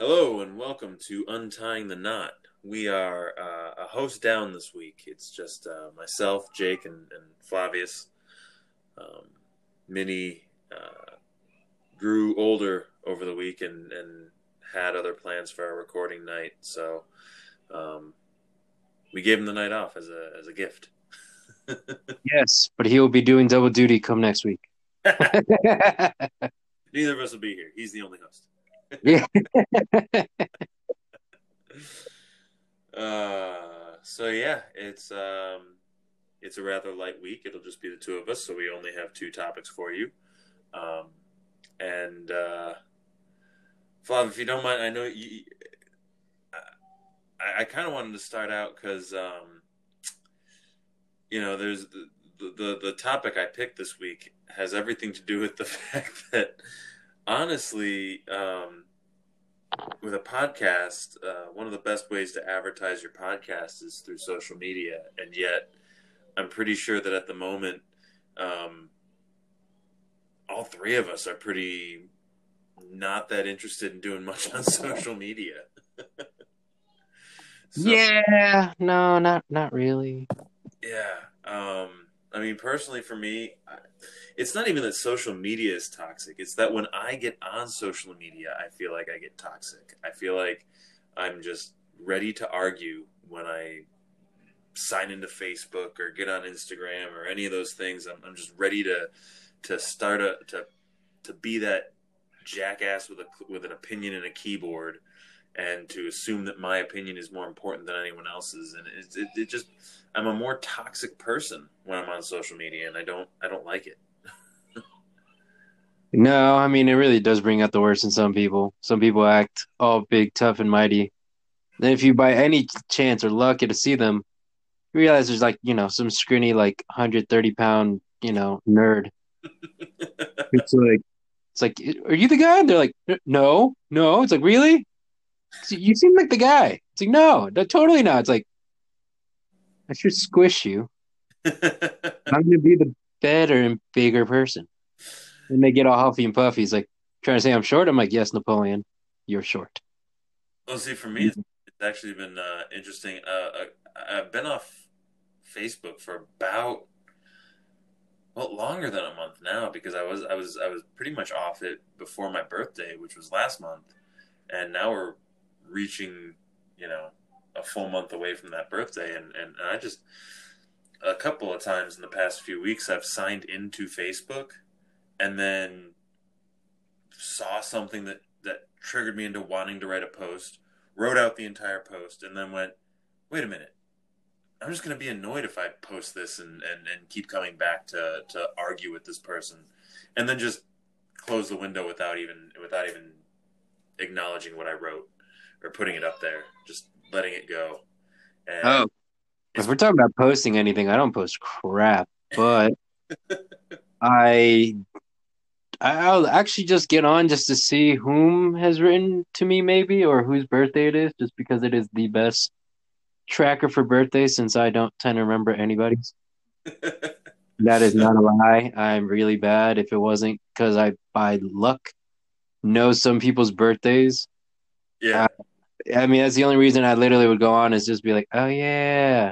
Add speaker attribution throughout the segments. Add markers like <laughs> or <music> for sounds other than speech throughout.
Speaker 1: Hello and welcome to Untying the Knot. We are uh, a host down this week. It's just uh, myself, Jake, and, and Flavius. Um, Minnie uh, grew older over the week and, and had other plans for our recording night, so um, we gave him the night off as a as a gift. <laughs>
Speaker 2: Yes, but he will be doing double duty come next week. <laughs> <laughs>
Speaker 1: Neither of us will be here. He's the only host.
Speaker 2: Yeah. <laughs>
Speaker 1: Uh, so yeah, it's um, it's a rather light week. It'll just be the two of us, so we only have two topics for you. Um, and uh, Flav, if you don't mind, I know you. I, I kind of wanted to start out because um, you know, there's the, the the topic I picked this week has everything to do with the <laughs> fact that honestly, um, with a podcast, uh, one of the best ways to advertise your podcast is through social media, and yet I'm pretty sure that at the moment, um, all three of us are pretty not that interested in doing much on <laughs> social media. <laughs> So-
Speaker 2: Yeah. No, not not really.
Speaker 1: Yeah. Um, I mean, personally, for me, it's not even that social media is toxic. It's that when I get on social media, I feel like I get toxic. I feel like I'm just ready to argue when I sign into Facebook or get on Instagram or any of those things. I'm, I'm just ready to to start a to to be that jackass with a with an opinion and a keyboard and to assume that my opinion is more important than anyone else's and it, it, it just i'm a more toxic person when i'm on social media and i don't i don't like it <laughs>
Speaker 2: No, I mean it really does bring out the worst in some people. Some people act all big, tough, and mighty. Then if you by any chance are lucky to see them, you realize there's like, you know, some skinny like 130 pound, you know, nerd. <laughs> It's like it's like are you the guy? They're like, no, no. It's like, really? You seem like the guy. It's like, no, no, totally not. It's like I should squish you. <laughs> I'm gonna be the better and bigger person. And they get all huffy and puffy. He's like trying to say I'm short. I'm like, yes, Napoleon, you're short.
Speaker 1: well see for me it's, it's actually been uh, interesting uh, I- i've been off facebook for about well longer than a month now because i was i was i was pretty much off it before my birthday which was last month and now we're reaching you know a full month away from that birthday. And and, and i just a couple of times in the past few weeks i've signed into facebook and then saw something that that triggered me into wanting to write a post wrote out the entire post and then went wait a minute. I'm just going to be annoyed if i post this and, and and keep coming back to to argue with this person. And then just close the window without even without even acknowledging what i wrote or putting it up there just letting it go and
Speaker 2: Oh, if we're talking about posting anything, I don't post crap, but <laughs> I I'll actually just get on just to see whom has written to me, maybe, or whose birthday it is, just because it is the best tracker for birthdays since I don't tend to remember anybody's. <laughs> That is not a lie. I'm really bad. If it wasn't because I, by luck, know some people's birthdays,
Speaker 1: yeah
Speaker 2: I mean, that's the only reason I literally would go on is just be like, oh yeah.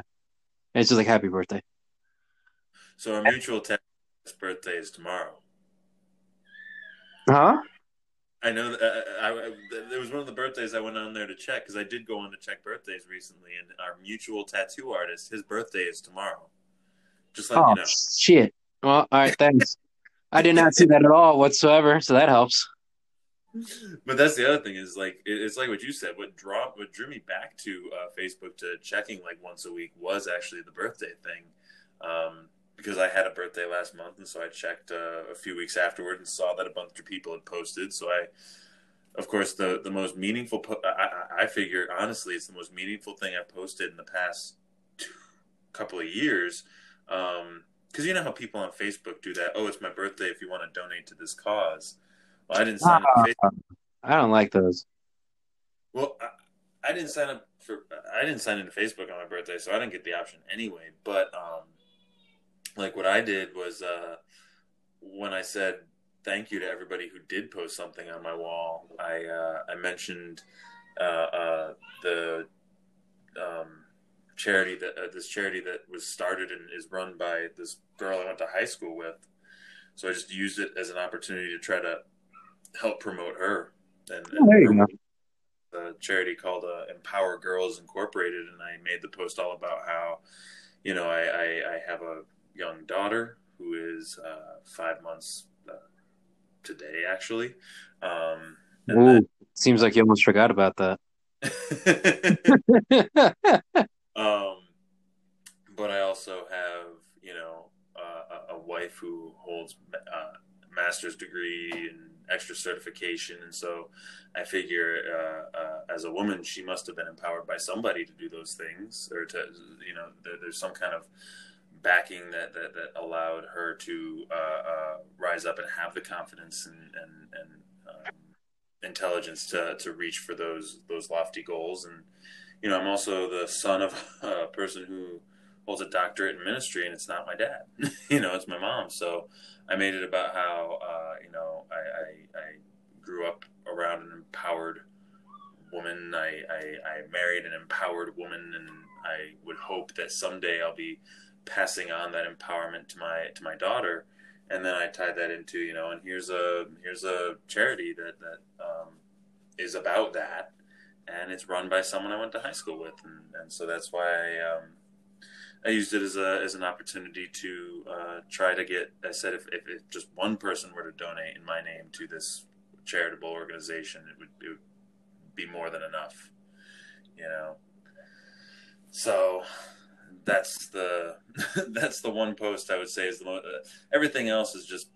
Speaker 2: And it's just like, happy birthday.
Speaker 1: so our mutual test birthday is tomorrow
Speaker 2: Huh?
Speaker 1: I know that uh, I, I, there was one of the birthdays I went on there to check because I did go on to check birthdays recently, and our mutual tattoo artist, his birthday is tomorrow. Just let
Speaker 2: Oh,
Speaker 1: you know.
Speaker 2: shit. Well, all right, thanks. I did not see that at all whatsoever, so that helps.
Speaker 1: But that's the other thing is like it's like what you said. What draw what drew me back to uh, Facebook to checking like once a week was actually the birthday thing, um, because I had a birthday last month, and so I checked uh, a few weeks afterward and saw that a bunch of people had posted. So I, of course, the the most meaningful. Po- I, I, I figure honestly, it's the most meaningful thing I've posted in the past two, couple of years. Um, Because you know how people on Facebook do that. Oh, it's my birthday. If you want to donate to this cause. Well, I didn't sign up. for Facebook.
Speaker 2: I don't like those.
Speaker 1: Well, I, I didn't sign up for. I didn't sign into Facebook on my birthday, so I didn't get the option anyway. But um, like what I did was uh, when I said thank you to everybody who did post something on my wall. I uh, I mentioned uh, uh, the um, charity that uh, this charity that was started and is run by this girl I went to high school with. So I just used it as an opportunity to try to help promote her. And, and
Speaker 2: Oh, there you go.
Speaker 1: the charity called uh, Empower Girls Incorporated, and I made the post all about how, you know, I, I, I have a young daughter who is uh, five months uh, today, actually. Um, and
Speaker 2: Ooh, seems like you almost forgot about that. <laughs>
Speaker 1: um, but I also have, you know, uh, a, a wife who holds uh, master's degree and extra certification, and so I figure, uh, uh, as a woman, she must have been empowered by somebody to do those things, or to, you know, there, there's some kind of backing that that, that allowed her to uh, uh, rise up and have the confidence and and, and um, intelligence to to reach for those those lofty goals. And you know, I'm also the son of <laughs> a person who holds a doctorate in ministry, and it's not my dad. <laughs> you know, it's my mom. So I made it about how uh, you know I, I, I grew up around an empowered woman. I, I, I married an empowered woman, and I would hope that someday I'll be passing on that empowerment to my to my daughter. And then I tied that into you know, and here's a here's a charity that that um, is about that, and it's run by someone I went to high school with, and, and so that's why I um, I used it as a as an opportunity to uh, try to get. I said if, if, if just one person were to donate in my name to this charitable organization, it would, it would be more than enough, you know. So that's the <laughs> that's the one post I would say is the most. Uh, everything else is just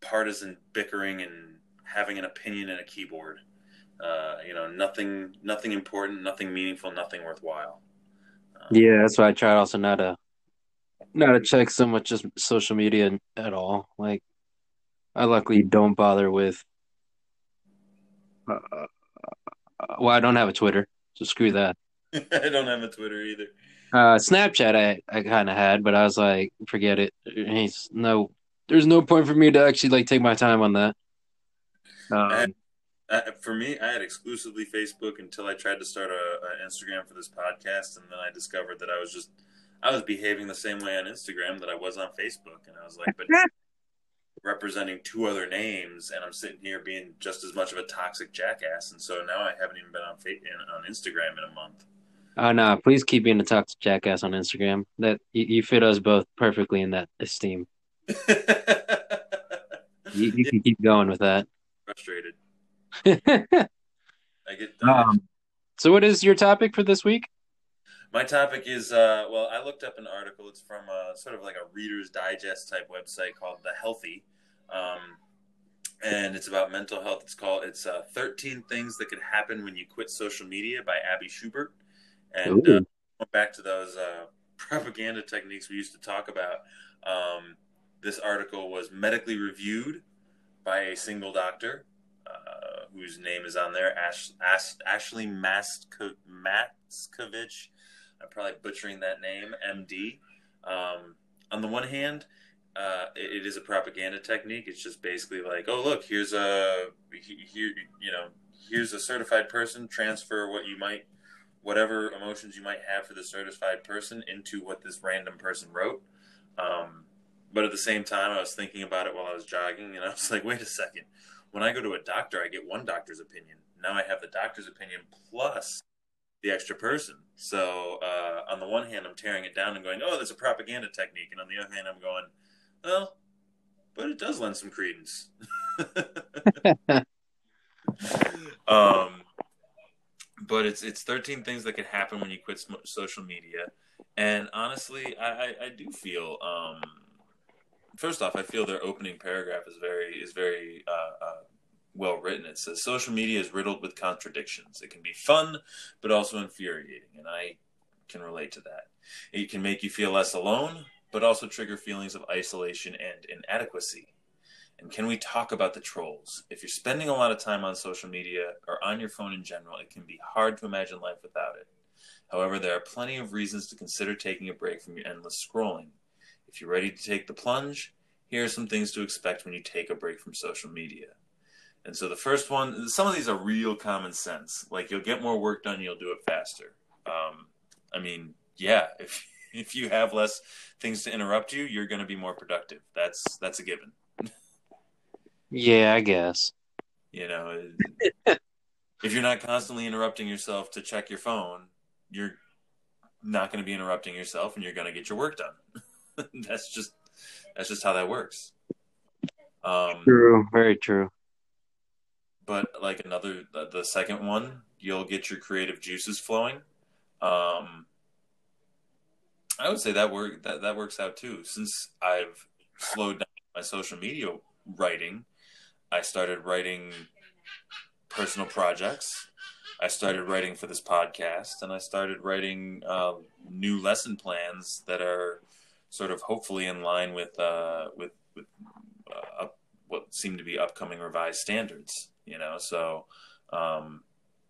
Speaker 1: partisan bickering and having an opinion and a keyboard. Uh, you know, nothing nothing important, nothing meaningful, nothing worthwhile.
Speaker 2: Yeah, that's why I try also not to not to check so much just social media at all. Like, I luckily don't bother with. Uh, well, I don't have a Twitter, so screw that. <laughs>
Speaker 1: I don't have a Twitter either.
Speaker 2: Uh, Snapchat, I, I kind of had, but I was like, forget it. It's no, there's no point for me to actually like take my time on that. Um,
Speaker 1: Uh, for me, I had exclusively Facebook until I tried to start a, a Instagram for this podcast, and then I discovered that I was just I was behaving the same way on Instagram that I was on Facebook, and I was like, but <laughs> representing two other names, and I'm sitting here being just as much of a toxic jackass, and so now I haven't even been on fa- in, on Instagram in a month.
Speaker 2: oh no, please keep being a toxic jackass on Instagram. That you, you fit us both perfectly in that esteem. <laughs> You, you can keep going with that.
Speaker 1: Frustrated. I get
Speaker 2: um, so, what is your topic for this week?
Speaker 1: My topic is uh, well, I looked up an article. It's from a, sort of like a Reader's Digest type website called The Healthy, um, and it's about mental health. It's called it's uh, 13 things that could happen when you quit social media by Abby Schubert. And uh, going back to those uh, <laughs> propaganda techniques we used to talk about, um, this article was medically reviewed by a single doctor. Uh, whose name is on there, Ash, Ash, Ashley Masko. I'm probably butchering that name, MD. Um, on the one hand, uh, it, it is a propaganda technique. It's just basically like, oh look, here's a here, you know, here's a certified person. Transfer what you might, whatever emotions you might have for the certified person into what this random person wrote. Um, but at the same time, I was thinking about it while I was jogging, and I was like, wait a second. When I go to a doctor, I get one doctor's opinion. Now I have the doctor's opinion plus the extra person. So uh, on the one hand, I'm tearing it down and going, "Oh, that's a propaganda technique," and on the other hand, I'm going, "Well, but it does lend some credence." <laughs> um, but it's it's 13 things that could happen when you quit social media, and honestly, I, I, I do feel. Um, first off, I feel their opening paragraph is very is very uh, uh, well written. It says social media is riddled with contradictions. It can be fun, but also infuriating, and I can relate to that. It can make you feel less alone, but also trigger feelings of isolation and inadequacy. And can we talk about the trolls? If you're spending a lot of time on social media or on your phone in general, it can be hard to imagine life without it. However, there are plenty of reasons to consider taking a break from your endless scrolling. If you're ready to take the plunge, here are some things to expect when you take a break from social media. And so the first one, some of these are real common sense. Like you'll get more work done, you'll do it faster. Um, I mean, yeah, <laughs> if if you have less things to interrupt you, you're going to be more productive. That's that's a given.
Speaker 2: Yeah, I guess.
Speaker 1: You know, <laughs> if you're not constantly interrupting yourself to check your phone, you're not going to be interrupting yourself, and you're going to get your work done. <laughs> <laughs> that's just that's just how that works.
Speaker 2: Um, true, very true.
Speaker 1: But like another, the second one, you'll get your creative juices flowing. Um, I would say that work that that works out too. Since I've slowed down my social media writing, I started writing personal projects. I started writing for this podcast, and I started writing uh, new lesson plans that are sort of hopefully in line with uh, with with uh, what seem to be upcoming revised standards. You know, so um,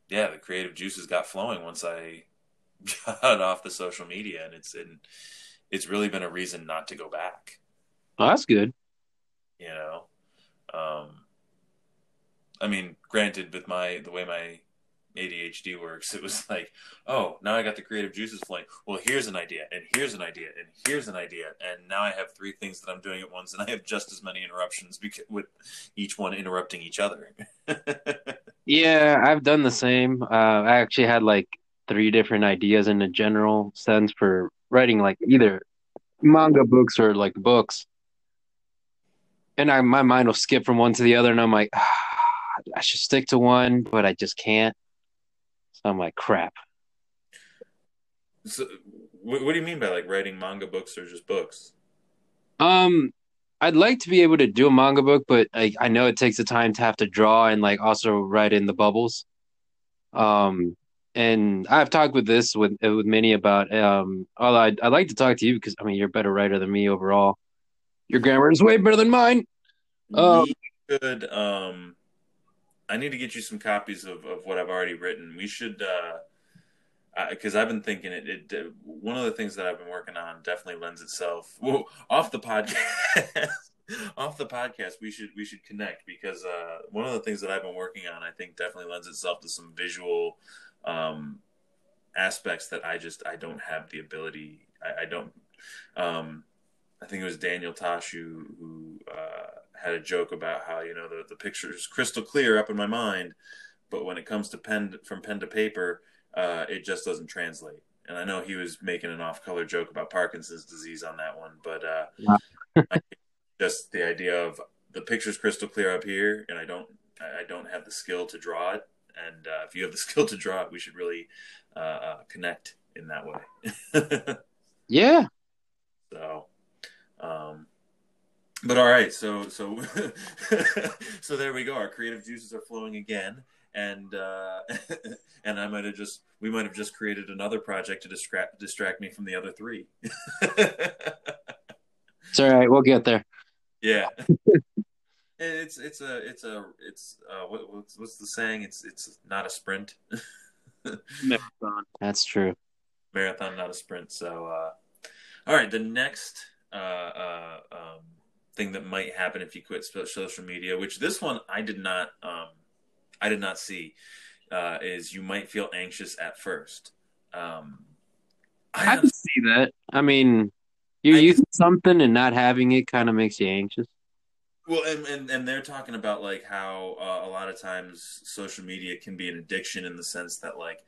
Speaker 1: yeah, the creative juices got flowing once I <laughs> got off the social media, and it's and it's really been a reason not to go back.
Speaker 2: Oh, that's good.
Speaker 1: You know, um, I mean, granted, with my the way my ADHD works, it was like, oh, now I got the creative juices flowing. Well, here's an idea, and here's an idea, and here's an idea, and now I have three things that I'm doing at once, and I have just as many interruptions because, with each one interrupting each other. <laughs>
Speaker 2: yeah, I've done the same. Uh, I actually had like three different ideas in a general sense for writing, like either manga books or like books, and I my mind will skip from one to the other, and I'm like. Ah, I should stick to one, but I just can't. So I'm like, crap.
Speaker 1: So, what, do you mean by like writing manga books or just books?
Speaker 2: Um, I'd like to be able to do a manga book, but I, I know it takes the time to have to draw and like also write in the bubbles. Um, and I've talked with this with with many about. Um, although I'd, I'd like to talk to you because I mean you're a better writer than me overall. Your grammar is way better than mine.
Speaker 1: Um, could um I need to get you some copies of, of what I've already written. We should, because uh, I've been thinking it, it, uh, One of the things that I've been working on definitely lends itself. Well, off the podcast, <laughs> off the podcast, we should we should connect because uh, one of the things that I've been working on, I think, definitely lends itself to some visual um, aspects that I just I don't have the ability. I, I don't. Um, I think it was Daniel Tosh who, who uh, had a joke about how you know the the picture is crystal clear up in my mind, but when it comes to pen from pen to paper, uh, it just doesn't translate. And I know he was making an off-color joke about Parkinson's disease on that one, but uh, yeah. <laughs> just the idea of the picture's crystal clear up here, and I don't I don't have the skill to draw it. And uh, if you have the <laughs> skill to draw it, we should really uh, uh, connect in that way. <laughs>
Speaker 2: yeah.
Speaker 1: So, um, but all right, so so <laughs> so there we go. Our creative juices are flowing again, and uh, <laughs> and I might have just we might have just created another project to distract distract me from the other three. <laughs>
Speaker 2: it's all right. We'll get there.
Speaker 1: Yeah. it's it's a it's a it's uh, what, what's what's the saying? It's it's not a sprint.
Speaker 2: Marathon. That's true.
Speaker 1: Marathon, not a sprint. So, uh, all right. The next uh, uh, um, thing that might happen if you quit social media, which this one I did not, um, I did not see, uh, is you might feel anxious at first. Um,
Speaker 2: I, I can see that. I mean, you're I, used to something and not having it kind of makes you anxious.
Speaker 1: Well, and, and, and they're talking about like how uh, a lot of times social media can be an addiction in the sense that like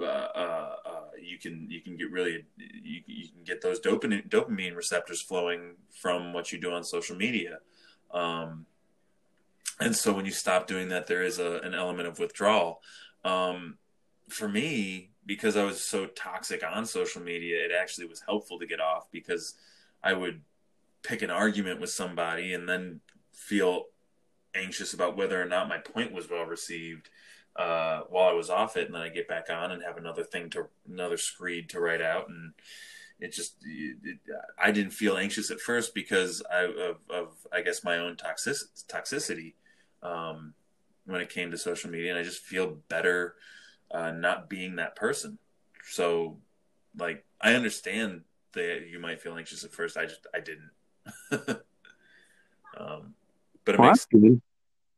Speaker 1: uh, uh, uh, you can you can get really you, you can get those dopamine dopamine receptors flowing from what you do on social media, um, and so when you stop doing that, there is a, an element of withdrawal. Um, for me, because I was so toxic on social media, it actually was helpful to get off because I would pick an argument with somebody and then feel anxious about whether or not my point was well received uh, while I was off it, and then I get back on and have another thing to another screed to write out, and it just it, it, I didn't feel anxious at first because I, of, of I guess my own toxic, toxicity um, when it came to social media, and I just feel better uh, not being that person. So, like, I understand that you might feel anxious at first. I just I didn't. <laughs> Um, but it
Speaker 2: Well,
Speaker 1: makes.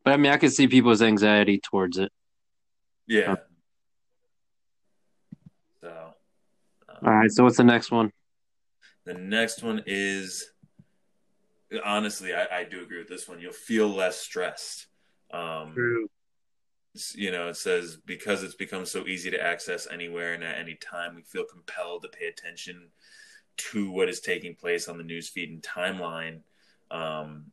Speaker 2: But I mean, I could see people's anxiety towards it.
Speaker 1: Yeah. So um,
Speaker 2: All right. So what's the next one?
Speaker 1: the next one is honestly, I, I do agree with this one. You'll feel less stressed. Um, s- you know, it says because it's become so easy to access anywhere and at any time, we feel compelled to pay attention to what is taking place on the newsfeed and timeline. Um,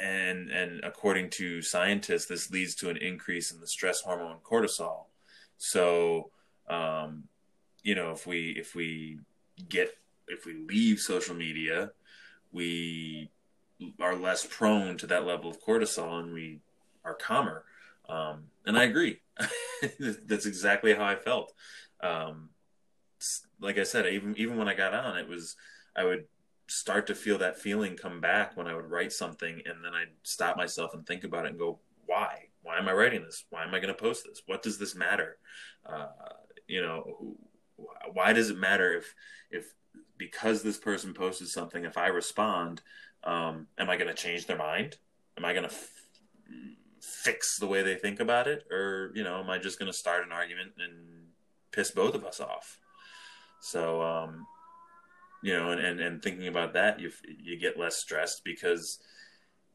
Speaker 1: and and according to scientists, this leads to an increase in the stress hormone cortisol. So, um, you know, if we if we get if we leave social media, we are less prone to that level of cortisol, and we are calmer. Um, and I agree. <laughs> That's exactly how I felt. Um, like I said, even even when I got on, it was I would start to feel that feeling come back when I would write something, and then I'd stop myself and think about it and go, "Why? Why am I writing this? Why am I going to post this? What does this matter? Uh, you know, why does it matter if if because this person posted something, if I respond, um, am I going to change their mind? Am I going to f- fix the way they think about it, or you know, am I just going to start an argument and piss both of us off? So, um, you know, and, and, and thinking about that, you you get less stressed because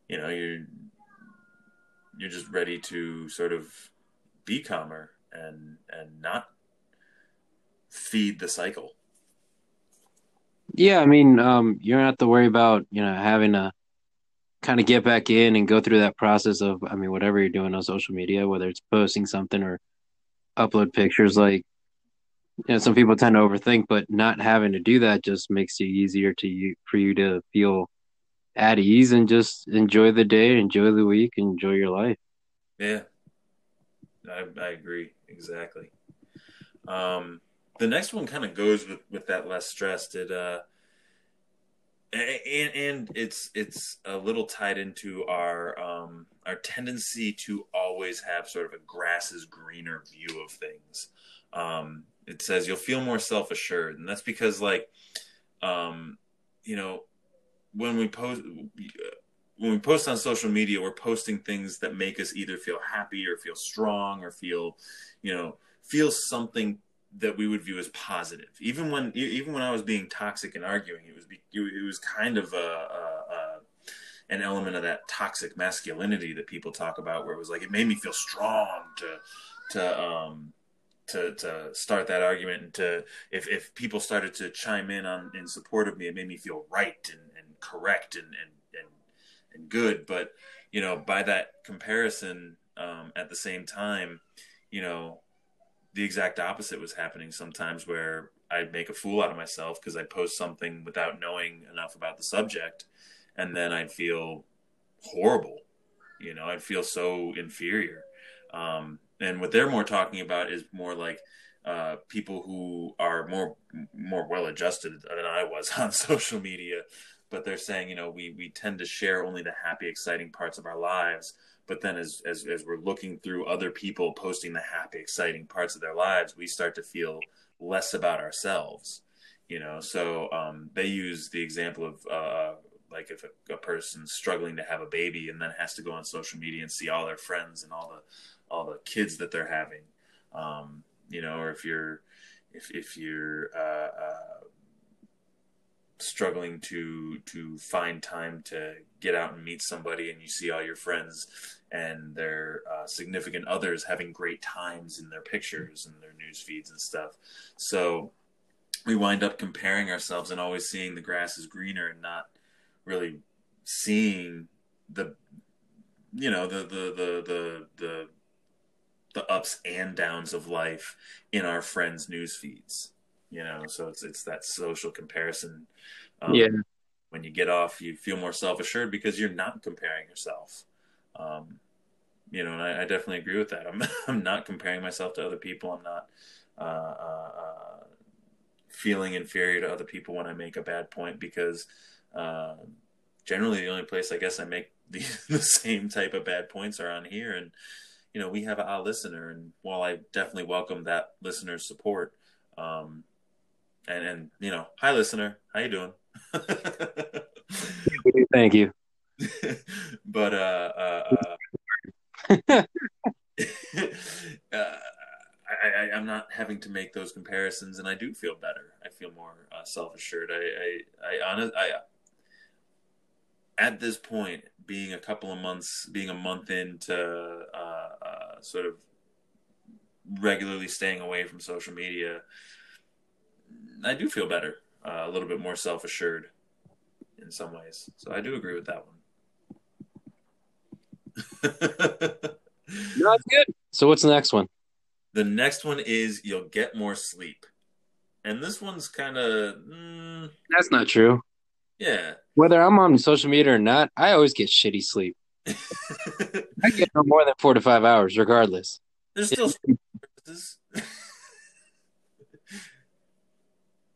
Speaker 1: you know you're you're just ready to sort of be calmer and and not feed the cycle.
Speaker 2: Yeah, I mean, um, you don't have to worry about, you know, having to kind of get back in and go through that process of, I mean, whatever you're doing on social media, whether it's posting something or upload pictures, like, you know, some people tend to overthink, but not having to do that just makes it easier to you for you to feel at ease and just enjoy the day, enjoy the week, enjoy your life.
Speaker 1: Yeah, I, I agree exactly. Um, the next one kind of goes with, with that less stressed. It uh, and and it's it's a little tied into our um our tendency to always have sort of a grass is greener view of things. Um, it says you'll feel more self assured, and that's because like, um, you know, when we post when we post on social media, we're posting things that make us either feel happy or feel strong or feel, you know, feel something that we would view as positive. Even when even when I was being toxic and arguing, it was it was kind of a, a, an element of that toxic masculinity that people talk about, where it was like it made me feel strong to to um to to start that argument and to if if people started to chime in on in support of me, it made me feel right and, and correct and, and and and good. But you know, by that comparison, um, at the same time, you know, the exact opposite was happening sometimes where I'd make a fool out of myself because I'd post something without knowing enough about the subject, and then I'd feel horrible. You know, I'd feel so inferior. Um, and what they're more talking about is more like uh, people who are more more well adjusted than I was <laughs> on social media. But they're saying, you know, we we tend to share only the happy, exciting parts of our lives. But then, as as as we're looking through other people posting the happy, exciting parts of their lives, we start to feel less about ourselves. You know, so um, they use the example of uh, like if a, a person's struggling to have a baby and then has to go on social media and see all their friends and all the all the kids that they're having. Um, you know or if you're if, if you're uh, uh, struggling to to find time to get out and meet somebody and you see all your friends and their uh, significant others having great times in their pictures and their news feeds and stuff. So we wind up comparing ourselves and always seeing the grass is greener and not really seeing the you know the the the the the, the ups and downs of life in our friends news feeds you know so it's it's that social comparison um,
Speaker 2: Yeah.
Speaker 1: when you get off you feel more self-assured because you're not comparing yourself um, you know and I, I definitely agree with that i'm <laughs> i'm not comparing myself to other people i'm not uh, uh, uh, feeling inferior to other people when i make a bad point because uh, generally the only place I guess I make <laughs> the, the same type of bad points are on here. And, you know, we have a listener and while I definitely welcome that listener's support, um, and, and, you know, hi listener, how you doing?
Speaker 2: Thank you. <laughs>
Speaker 1: but uh, uh, uh, <laughs> uh I, I, am not having to make those comparisons, and I do feel better. I feel more uh, self assured. I, I, I, honest, I, at this point, being a couple of months, being a month into sort of regularly staying away from social media, I do feel better, uh, a little bit more self assured in some ways. So I do agree with that
Speaker 2: one. no, that's good. So what's the next one?
Speaker 1: The next one is you'll get more sleep. And this one's kind of. Mm,
Speaker 2: That's not true.
Speaker 1: Yeah.
Speaker 2: Whether I'm on social media or not, I always get shitty sleep. <laughs> I get no more than four to five hours, regardless.
Speaker 1: There's still <laughs>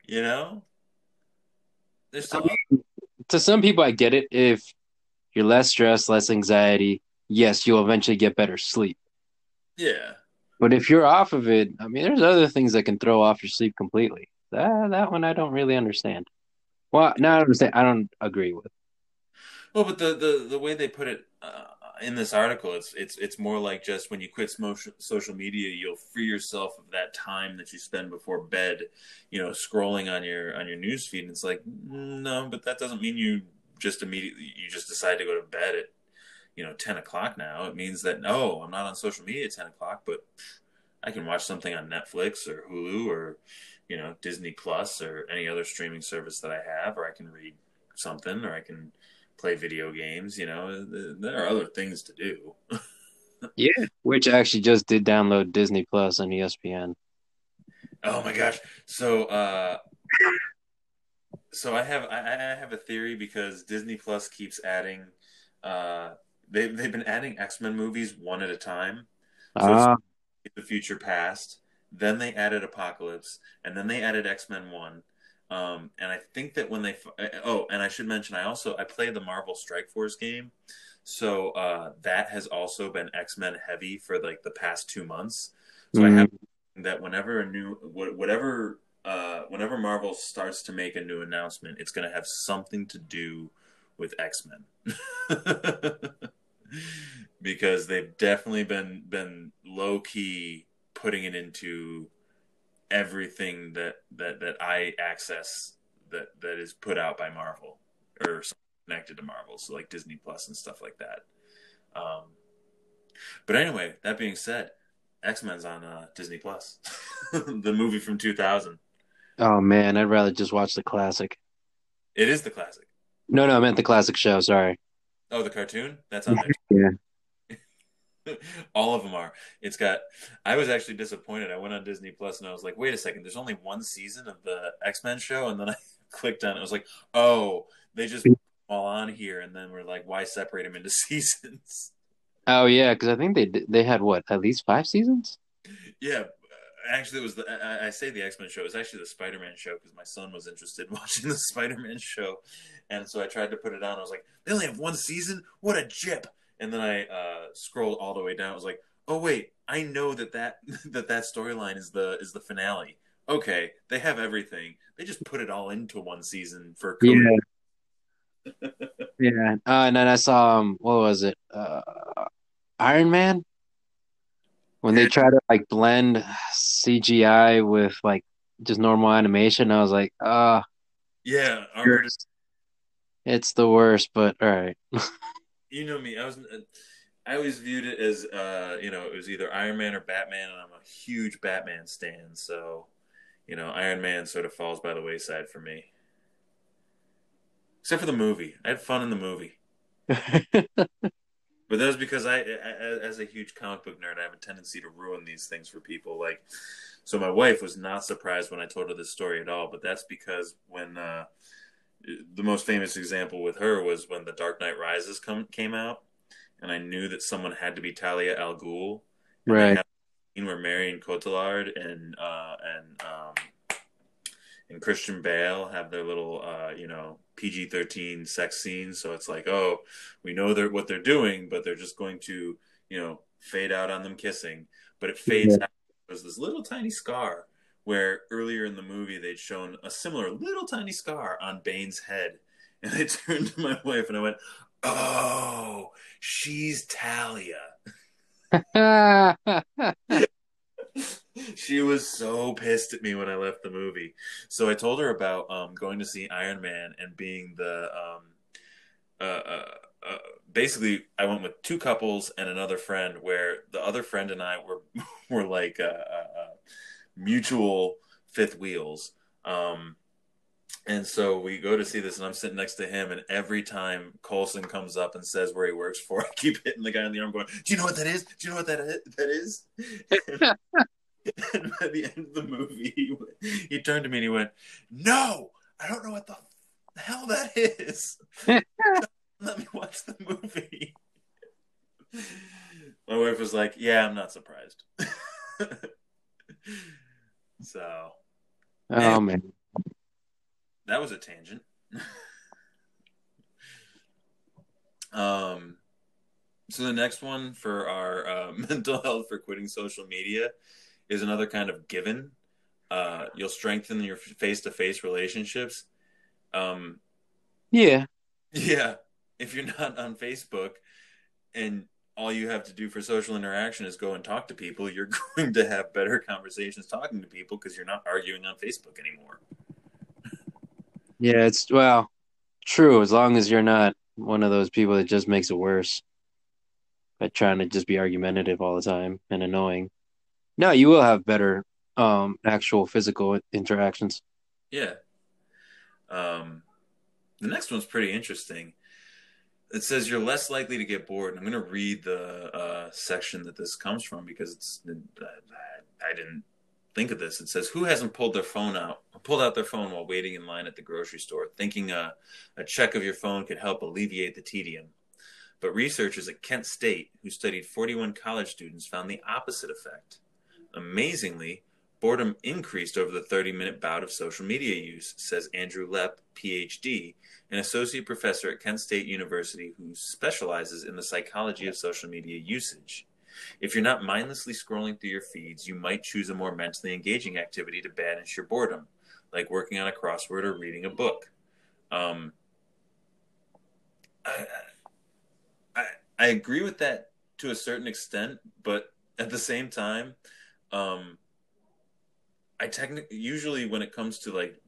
Speaker 1: you know? There's still. I
Speaker 2: mean, to some people, I get it. If you're less stressed, less anxiety, yes, you'll eventually get better sleep.
Speaker 1: Yeah.
Speaker 2: But if you're off of it, I mean, there's other things that can throw off your sleep completely. That that one I don't really understand. Well, no, I understand. I don't agree with.
Speaker 1: Well, but the the, the way they put it uh, in this article, it's it's it's more like just when you quit social media, you'll free yourself of that time that you spend before bed, you know, scrolling on your on your news feed. And it's like, no, but that doesn't mean you just immediately you just decide to go to bed at you know 10 o'clock now it means that no i'm not on social media at 10 o'clock but i can watch something on netflix or hulu or you know disney plus or any other streaming service that i have or i can read something or i can play video games you know there are other things to do <laughs>
Speaker 2: yeah which I actually just did download disney plus and espn
Speaker 1: oh my gosh so uh so i have I, I have a theory because disney plus keeps adding uh they they've been adding X Men movies one at a time. So uh, the future past. Then they added Apocalypse, and then they added X Men One. Um, and I think that when they oh, and I should mention, I also I played the Marvel Strike Force game, so uh, that has also been X Men heavy for like the past two months. So mm-hmm. I have that whenever a new whatever uh, whenever Marvel starts to make a new announcement, it's going to have something to do with X Men. <laughs> because they've definitely been been low key putting it into everything that that that I access that that is put out by Marvel or connected to Marvel, so like Disney Plus and stuff like that. Um, but anyway, that being said, X Men's on uh, Disney Plus, <laughs> the movie from 2000.
Speaker 2: Oh man, I'd rather just watch the classic.
Speaker 1: It is the classic.
Speaker 2: No, no, I meant the classic show. Sorry.
Speaker 1: Oh, the cartoon? That's on there.
Speaker 2: Yeah. <laughs>
Speaker 1: All of them are. It's got. I was actually disappointed. I went on Disney Plus and I was like, "Wait a second! There's only one season of the X Men show." And then I <laughs> clicked on it. I was like, "Oh, they just all on here." And then we're like, "Why separate them into <laughs> seasons?"
Speaker 2: Oh yeah, because I think they they had what at least five seasons.
Speaker 1: Yeah, uh, actually, it was the I, I say the X Men show. It was actually the Spider Man show because my son was interested in watching the Spider Man show, and so I tried to put it on. I was like, they only have one season. What a jip! And then I uh, scrolled all the way down. I was like, oh wait, I know that that <laughs> that that storyline is the is the finale. Okay, they have everything. They just put it all into one season for
Speaker 2: COVID. yeah. <laughs> yeah, uh, and then I saw um, what was it? Uh, Iron Man when they try to like blend CGI with like just normal animation, I was like, ah, uh,
Speaker 1: yeah,
Speaker 2: it's the worst. But all right, <laughs>
Speaker 1: you know me. I was, I always viewed it as, uh, you know, it was either Iron Man or Batman, and I'm a huge Batman stan. So, you know, Iron Man sort of falls by the wayside for me. Except for the movie, I had fun in the movie. <laughs> But that was because I, as a huge comic book nerd, I have a tendency to ruin these things for people. Like, so my wife was not surprised when I told her this story at all. But that's because when uh, the most famous example with her was when The Dark Knight Rises come, came out, and I knew that someone had to be Talia al Ghul.
Speaker 2: Right.
Speaker 1: Where Marion Cotillard and uh, and um, and Christian Bale have their little, uh, you know, PG thirteen sex scenes. So it's like, oh, we know they're what they're doing, but they're just going to, you know, fade out on them kissing. But it fades yeah. out. There's this little tiny scar where earlier in the movie they'd shown a similar little tiny scar on Bane's head. <laughs> And I turned to my wife and I went, Oh, she's Talia. <laughs> she was so pissed at me when I left the movie. So I told her about um, going to see Iron Man and being the. Um, uh, uh, uh, basically, I went with two couples and another friend, where the other friend and I were <laughs> were like uh, uh, uh, mutual fifth wheels. Um, and so we go to see this, and I'm sitting next to him, and every time Coulson comes up and says where he works for, <laughs> I keep hitting the guy on the arm, going, "Do you know what that is? Do you know what that is? That is?" <laughs> and at the end of the movie, he turned to me and he went, "No, I don't know what the hell that is. <laughs> Let me watch the movie." My wife was like, "Yeah, I'm not surprised." So,
Speaker 2: oh man,
Speaker 1: that was a tangent. <laughs> um, so the next one for our uh, <laughs> mental health for quitting social media is another kind of given. Uh, you'll strengthen your face-to-face relationships. Um,
Speaker 2: yeah, <laughs>
Speaker 1: yeah. If you're not on Facebook and all you have to do for social interaction is go and talk to people, <laughs> you're going to have better conversations talking to people because you're not arguing on Facebook anymore.
Speaker 2: Yeah, it's well, true. As long as you're not one of those people that just makes it worse by trying to just be argumentative all the time and annoying. No, you will have better um actual physical interactions.
Speaker 1: Yeah. Um, the next one's pretty interesting. It says you're less likely to get bored. And I'm going to read the uh, section that this comes from because it's I didn't think of this. It says, "Who hasn't pulled their phone out, pulled out their phone while waiting in line at the grocery store, thinking a, a check of your phone could help alleviate the tedium?" But researchers at Kent State, who studied 41 college students, found the opposite effect. Amazingly, boredom increased over the 30-minute bout of social media use, says Andrew Lepp, PhD, an associate professor at Kent State University who specializes in the psychology of social media usage. If you're not mindlessly scrolling through your feeds, you might choose a more mentally engaging activity to banish your boredom, like working on a crossword or reading a book. Um, I, I, I agree with that to a certain extent, but at the same time, um, I technically usually when it comes to like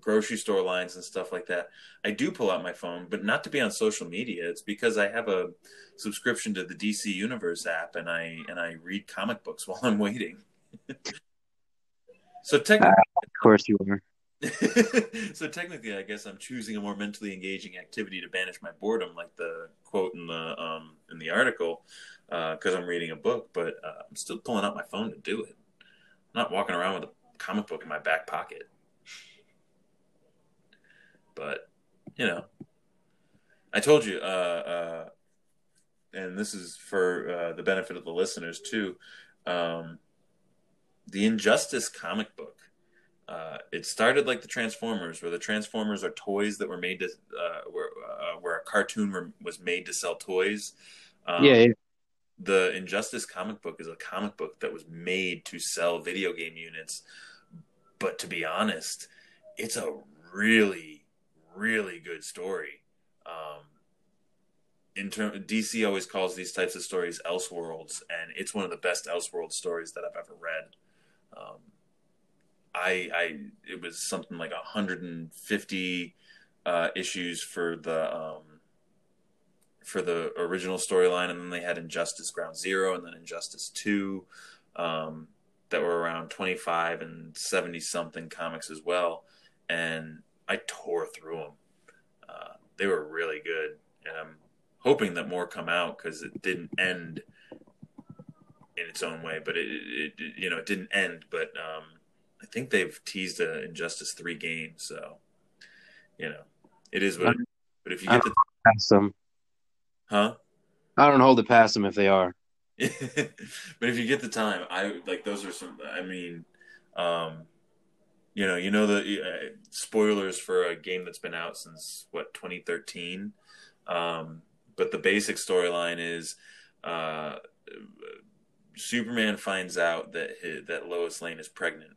Speaker 1: grocery store lines and stuff like that, I do pull out my phone, but not to be on social media. It's because I have a subscription to the DC Universe app and I and I read comic books <laughs> while I'm waiting. so technically, uh,
Speaker 2: of course you are. <laughs>
Speaker 1: so technically, I guess I'm choosing a more mentally engaging activity to banish my boredom, like the quote in the um, in the article, because uh, I'm reading a book. But uh, I'm still pulling out my phone to do it. I'm not walking around with a comic book in my back pocket. But you know, I told you, uh, uh, and this is for uh, the benefit of the listeners too. Um, the Injustice comic book. Uh, it started like the Transformers, where the Transformers are toys that were made to, uh, where, uh, where a cartoon were, was made to sell toys.
Speaker 2: Um, yeah, yeah.
Speaker 1: The Injustice comic book is a comic book that was made to sell video game units. But to be honest, it's a really really good story. Um, in term, DC always calls these types of stories Elseworlds, and it's one of the best Elseworld stories that I've ever read. Um, I, I, it was something like 150 uh, issues for the um, for the original storyline, and then they had Injustice Ground Zero, and then Injustice Two, um, that were around 25 and 70 something comics as well. And I tore through them. Uh, they were really good, and I'm hoping that more come out because it didn't end in its own way. But it, it, it you know, it didn't end. But um, I think they've teased an Injustice three game, so you know, it is what. It is. But if you get the
Speaker 2: them,
Speaker 1: huh?
Speaker 2: I don't hold it past them if they are. <laughs>
Speaker 1: but if you get the time, I like those are some. I mean, um, you know, you know the uh, spoilers for a game that's been out since what 2013. Um, but the basic storyline is uh, Superman finds out that his, that Lois Lane is pregnant,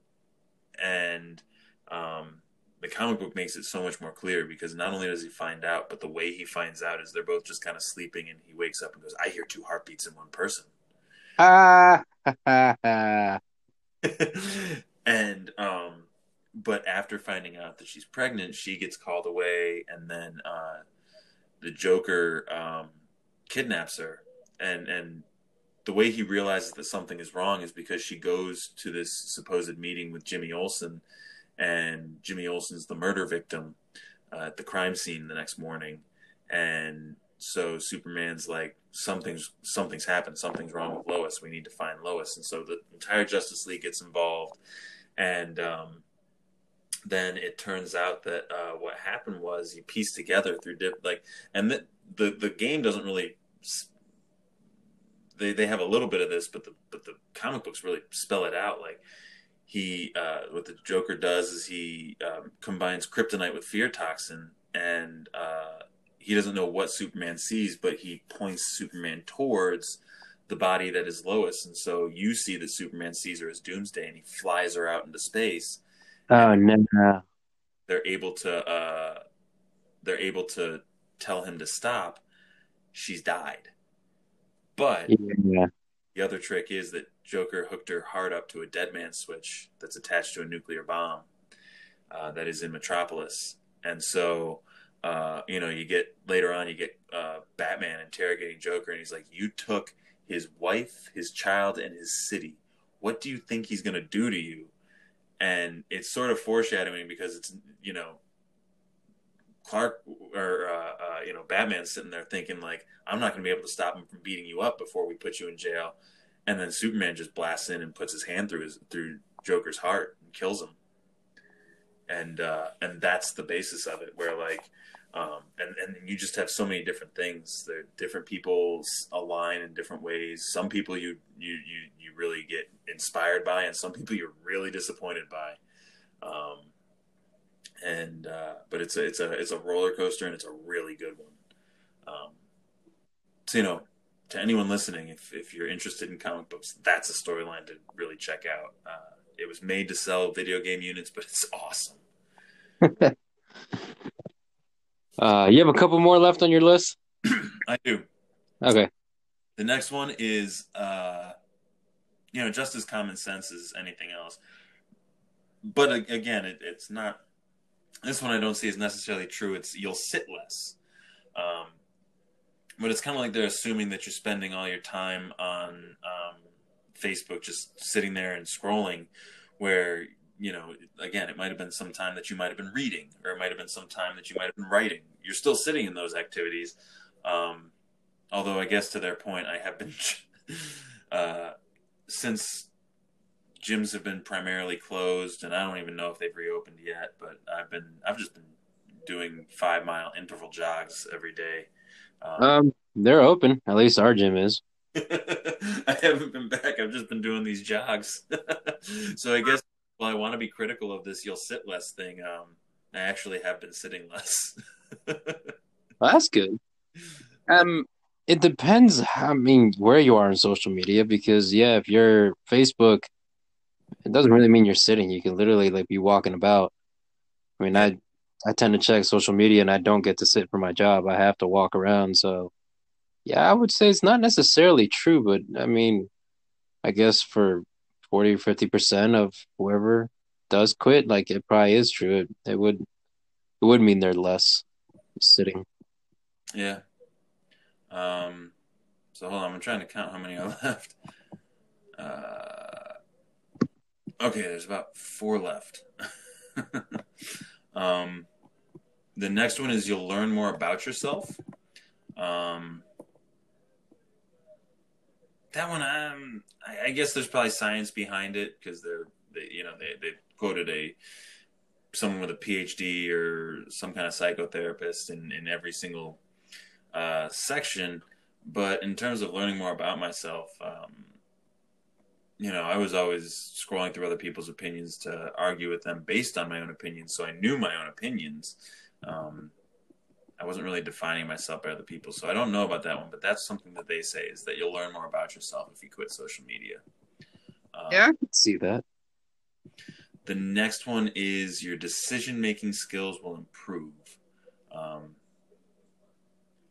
Speaker 1: and um, the comic book makes it so much more clear because not only does he find out, but the way he finds out is they're both just kind of sleeping, and he wakes up and goes, "I hear two heartbeats in one person." <laughs>
Speaker 2: Ah, <laughs>
Speaker 1: and um, but after finding out that she's pregnant, she gets called away, and then uh, the Joker um, kidnaps her, and and the way he realizes that something is wrong is because she goes to this supposed meeting with Jimmy Olsen, and Jimmy Olsen's the murder victim uh, at the crime scene the next morning, and so Superman's like something's something's happened, something's wrong with Lois. We need to find Lois, and so the entire Justice League gets involved, and um, then it turns out that uh, what happened was you piece together through dip, like, and the, the the game doesn't really. They, they have a little bit of this, but the but the comic books really spell it out. Like he, uh, what the Joker does is he um, combines kryptonite with fear toxin, and uh, he doesn't know what Superman sees, but he points Superman towards the body that is Lois, and so you see that Superman sees her as Doomsday, and he flies her out into space
Speaker 2: Oh no!
Speaker 1: They're able to uh, they're able to tell him to stop. She's died, but
Speaker 2: yeah.
Speaker 1: the other trick is that Joker hooked her heart up to a dead man switch that's attached to a nuclear bomb uh, that is in Metropolis, and so. Uh, you know, you get later on, you get uh, Batman interrogating Joker, and he's like, "You took his wife, his child, and his city. What do you think he's going to do to you?" and it's sort of foreshadowing because it's you know Clark or uh, uh, you know Batman sitting there thinking like I'm not going to be able to stop him from beating you up before we put you in jail, and then Superman just blasts in and puts his hand through his through Joker's heart and kills him, and uh, and that's the basis of it where like um, and and you just have so many different things. There, different people align in different ways. Some people you you you you really get inspired by, and some people you're really disappointed by. Um, and uh, but it's a it's a it's a roller coaster, and it's a really good one. Um, so you know, to anyone listening, if if you're interested in comic books, that's a storyline to really check out. Uh, it was made to sell video game units, but it's awesome. <laughs>
Speaker 2: Uh, you have a couple more left on your list. <clears throat>
Speaker 1: I do.
Speaker 2: Okay.
Speaker 1: The next one is, uh, you know, just as common sense as anything else. But again, it, it's not. This one I don't see as necessarily true. It's you'll sit less. Um, but it's kind of like they're assuming that you're spending all your time on um, Facebook, just sitting there and scrolling, where you know, again, it might have been some time that you might have been reading, or it might have been some time that you might have been writing. You're still sitting in those activities. Um, although, I guess to their point, I have been, <laughs> uh, since gyms have been primarily closed, and I don't even know if they've reopened yet, but I've been, I've just been doing five mile interval jogs every day.
Speaker 2: Um, um they're open. At least our gym is. <laughs>
Speaker 1: I haven't been back. I've just been doing these jogs. <laughs> so I guess well, I want to be critical of this you'll sit less thing. Um, I actually have been sitting less. <laughs>
Speaker 2: well, that's good. Um, it depends. I mean, where you are in social media, because yeah, if you're Facebook, it doesn't really mean you're sitting. You can literally like be walking about. I mean, I I tend to check social media, and I don't get to sit for my job. I have to walk around. So, yeah, I would say it's not necessarily true, but I mean, I guess for 40 or 50% of whoever does quit, like it probably is true. It, it would it would mean they're less sitting.
Speaker 1: Yeah. Um so hold on, I'm trying to count how many are <laughs> left. Uh okay, there's about four left. <laughs> um the next one is you'll learn more about yourself. Um that one, um, I, I, guess there's probably science behind it because they're, they, you know, they they quoted a someone with a PhD or some kind of psychotherapist in in every single uh, section. But in terms of learning more about myself, um, you know, I was always scrolling through other people's opinions to argue with them based on my own opinions. So I knew my own opinions. Um, I wasn't really defining myself by other people, so I don't know about that one. But that's something that they say is that you'll learn more about yourself if you quit social media.
Speaker 2: Um, yeah, I can see that.
Speaker 1: The next one is your decision making skills will improve. Um,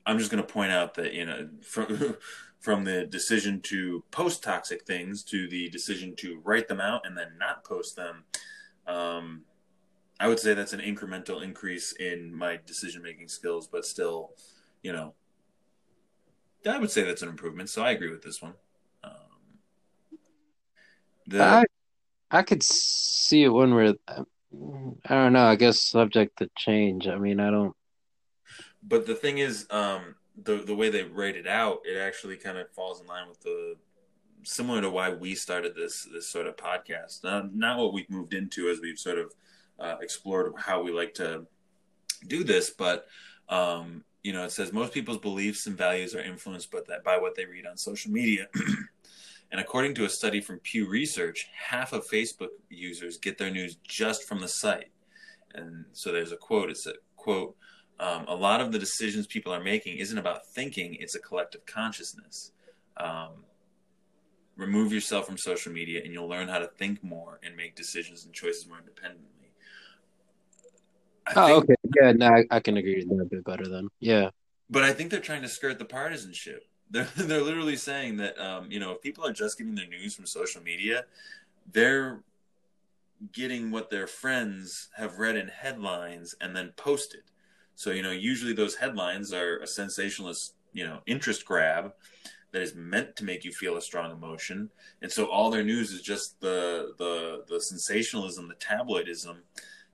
Speaker 1: I'm just going to point out that you know from <laughs> from the decision to post toxic things to the decision to write them out and then not post them. Um, I would say that's an incremental increase in my decision making skills, but still, you know, I would say that's an improvement. So I agree with this one. Um,
Speaker 2: the I, I could see it one where I don't know. I guess subject to change. I mean, I don't.
Speaker 1: But the thing is, um, the the way they write it out, it actually kind of falls in line with the similar to why we started this this sort of podcast. Not, not what we've moved into as we've sort of uh, explored how we like to do this, but um, you know, it says most people's beliefs and values are influenced by that by what they read on social media. <clears throat> and according to a study from Pew Research, half of Facebook users get their news just from the site. And so there's a quote. It's a quote. Um, a lot of the decisions people are making isn't about thinking; it's a collective consciousness. Um, remove yourself from social media, and you'll learn how to think more and make decisions and choices more independently.
Speaker 2: I oh, think, okay. Yeah, no, I, I can agree with that a bit better then. Yeah.
Speaker 1: But I think they're trying to skirt the partisanship. <laughs> They're they're literally saying that um, you know if people are just getting their news from social media, they're getting what their friends have read in headlines and then posted. So you know usually those headlines are a sensationalist you know interest grab that is meant to make you feel a strong emotion, and so all their news is just the the the sensationalism, the tabloidism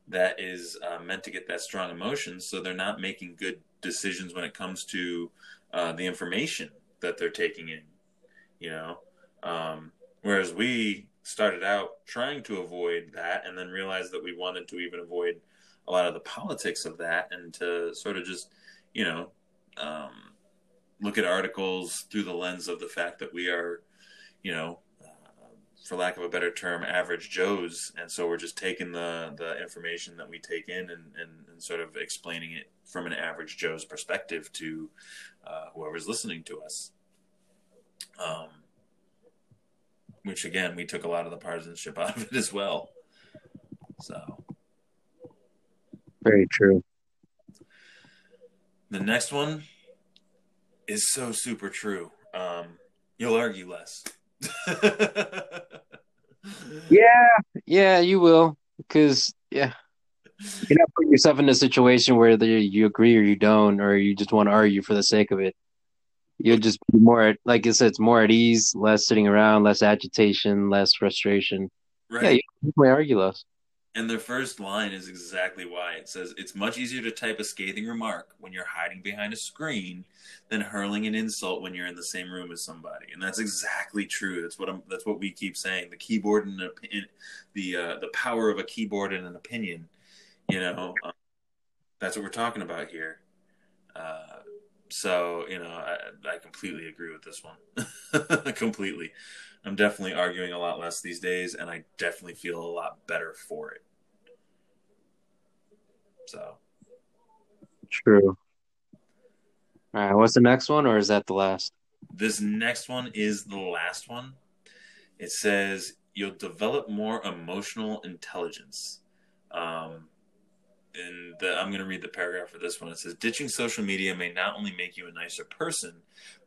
Speaker 1: that is uh, meant to get that strong emotion. So they're not making good decisions when it comes to uh, the information that they're taking in. You know, um, whereas we started out trying to avoid that, and then realized that we wanted to even avoid a lot of the politics of that, and to sort of just, you know, um, look at articles through the lens of the fact that we are, you know, for lack of a better term, average Joes, and so we're just taking the the information that we take in and, and, and sort of explaining it from an average Joe's perspective to uh, whoever's listening to us. Um, which again, we took a lot of the partisanship <laughs> out of it as well. So,
Speaker 2: very true.
Speaker 1: The next one is so super true. Um, you'll argue less. <laughs>
Speaker 2: yeah, yeah, you will, because yeah, you're not putting yourself in a situation where you agree or you don't, or you just want to argue for the sake of it. You'll just be more, like I said, it's more at ease, less sitting around, less agitation, less frustration. Right. Yeah, you may argue less.
Speaker 1: And their first line is exactly why. It says, It's much easier to type a scathing remark when you're hiding behind a screen than hurling an insult when you're in the same room as somebody. And that's exactly true. That's what I'm, that's what we keep saying. The keyboard and the, uh, the power of a keyboard and an opinion, you know, um, that's what we're talking about here. Uh, so, you know, I, I completely agree with this one. <laughs> completely. I'm definitely arguing a lot less these days, and I definitely feel a lot better for it. So.
Speaker 2: True. All right, what's the next one, or is that the last?
Speaker 1: This next one is the last one. It says you'll develop more emotional intelligence. Um, and the, I'm going to read the paragraph for this one. It says, Ditching social media may not only make you a nicer person,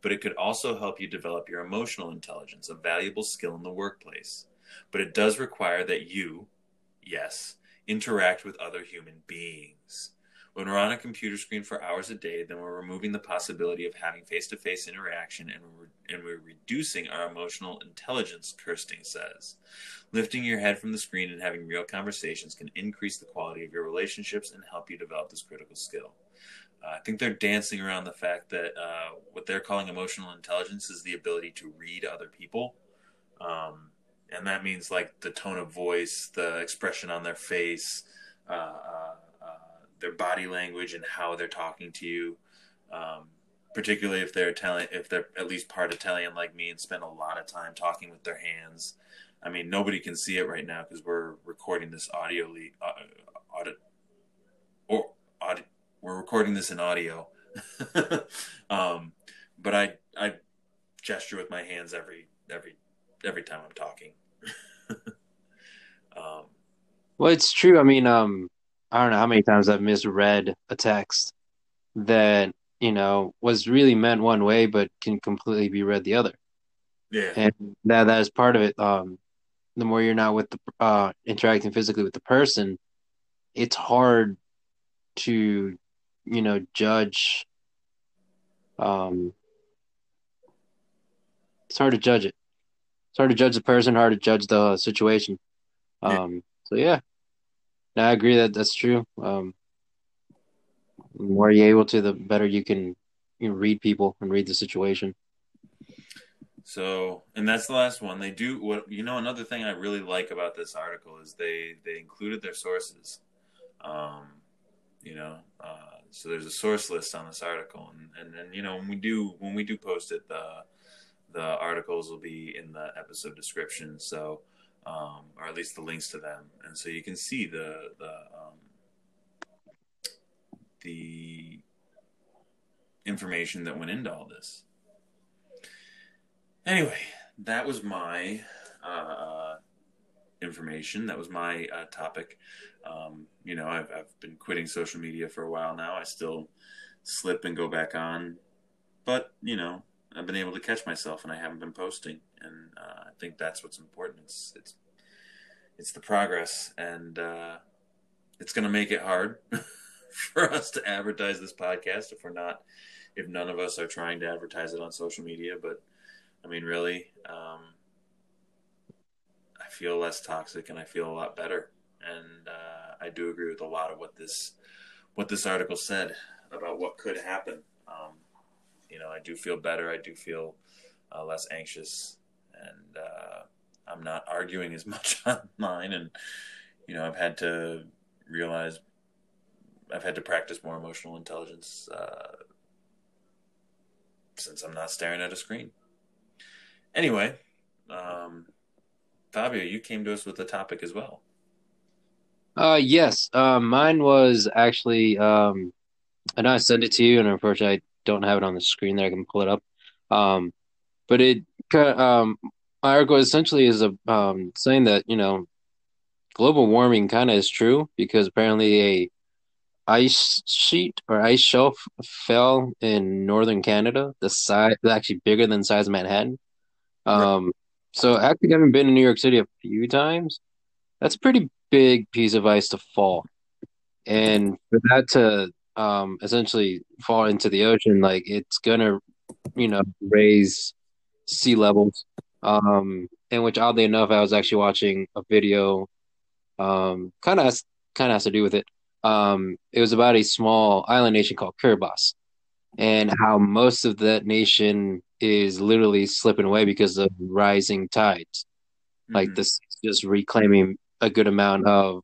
Speaker 1: but it could also help you develop your emotional intelligence, a valuable skill in the workplace. But it does require that you, yes, interact with other human beings. When we're on a computer screen for hours a day, then we're removing the possibility of having face to face interaction and we're, and we're reducing our emotional intelligence, Kirsting says. Lifting your head from the screen and having real conversations can increase the quality of your relationships and help you develop this critical skill. Uh, I think they're dancing around the fact that uh, what they're calling emotional intelligence is the ability to read other people. Um, and that means like the tone of voice, the expression on their face, uh, uh, their body language, and how they're talking to you. Um, particularly if they're Italian, if they're at least part Italian like me, and spend a lot of time talking with their hands. I mean, nobody can see it right now because we're recording this audio, uh, audit, or audit, we're recording this in audio, <laughs> um, but I I gesture with my hands every every every time I'm talking. <laughs>
Speaker 2: um, well, it's true. I mean, um, I don't know how many times I've misread a text that you know was really meant one way, but can completely be read the other.
Speaker 1: Yeah,
Speaker 2: and that that is part of it. Um, the more you're not with the uh, interacting physically with the person, it's hard to, you know, judge. Um, it's hard to judge it. It's hard to judge the person, hard to judge the situation. Um, yeah. so yeah, I agree that that's true. Um, the more you're able to, the better you can you know, read people and read the situation.
Speaker 1: So, and that's the last one. They do what you know. Another thing I really like about this article is they they included their sources. Um, you know, uh, so there's a source list on this article, and and then you know when we do when we do post it, the the articles will be in the episode description. So, um, or at least the links to them, and so you can see the the um, the information that went into all this anyway, that was my uh, information. That was my uh, topic. Um, you know, I've, I've been quitting social media for a while now. I still slip and go back on, but you know, I've been able to catch myself, and I haven't been posting. And uh, I think that's what's important. It's it's it's the progress, and uh, it's going to make it hard <laughs> for us to advertise this podcast if we're not, if none of us are trying to advertise it on social media. But I mean, really, um, I feel less toxic and I feel a lot better. And uh, I do agree with a lot of what this what this article said about what could happen. Um, you know, I do feel better. I do feel uh, less anxious, and uh, I'm not arguing as <laughs> much online. And you know, I've had to realize I've had to practice more emotional intelligence uh, since I'm not staring at a screen. Anyway, um, Fabio, you came to us with a topic as well.
Speaker 2: Uh, yes. Uh, mine was actually. Um, I I sent it to you, and unfortunately, I don't have it on the screen there. I can pull it up. Um, but it um, my article essentially is a um, saying that you know global warming kind of is true because apparently a ice sheet or ice shelf fell in northern Canada. The size actually bigger than the size of Manhattan. Um, so actually having been in New York City a few times, that's a pretty big piece of ice to fall. And for that to um, essentially fall into the ocean, like it's gonna, you know, raise sea levels. Um, in which oddly enough, I was actually watching a video, um, kind of kind of has to do with it. Um, it was about a small island nation called Kiribati, and how most of that nation is literally slipping away because of rising tides. Mm-hmm. Like this, is just reclaiming a good amount of,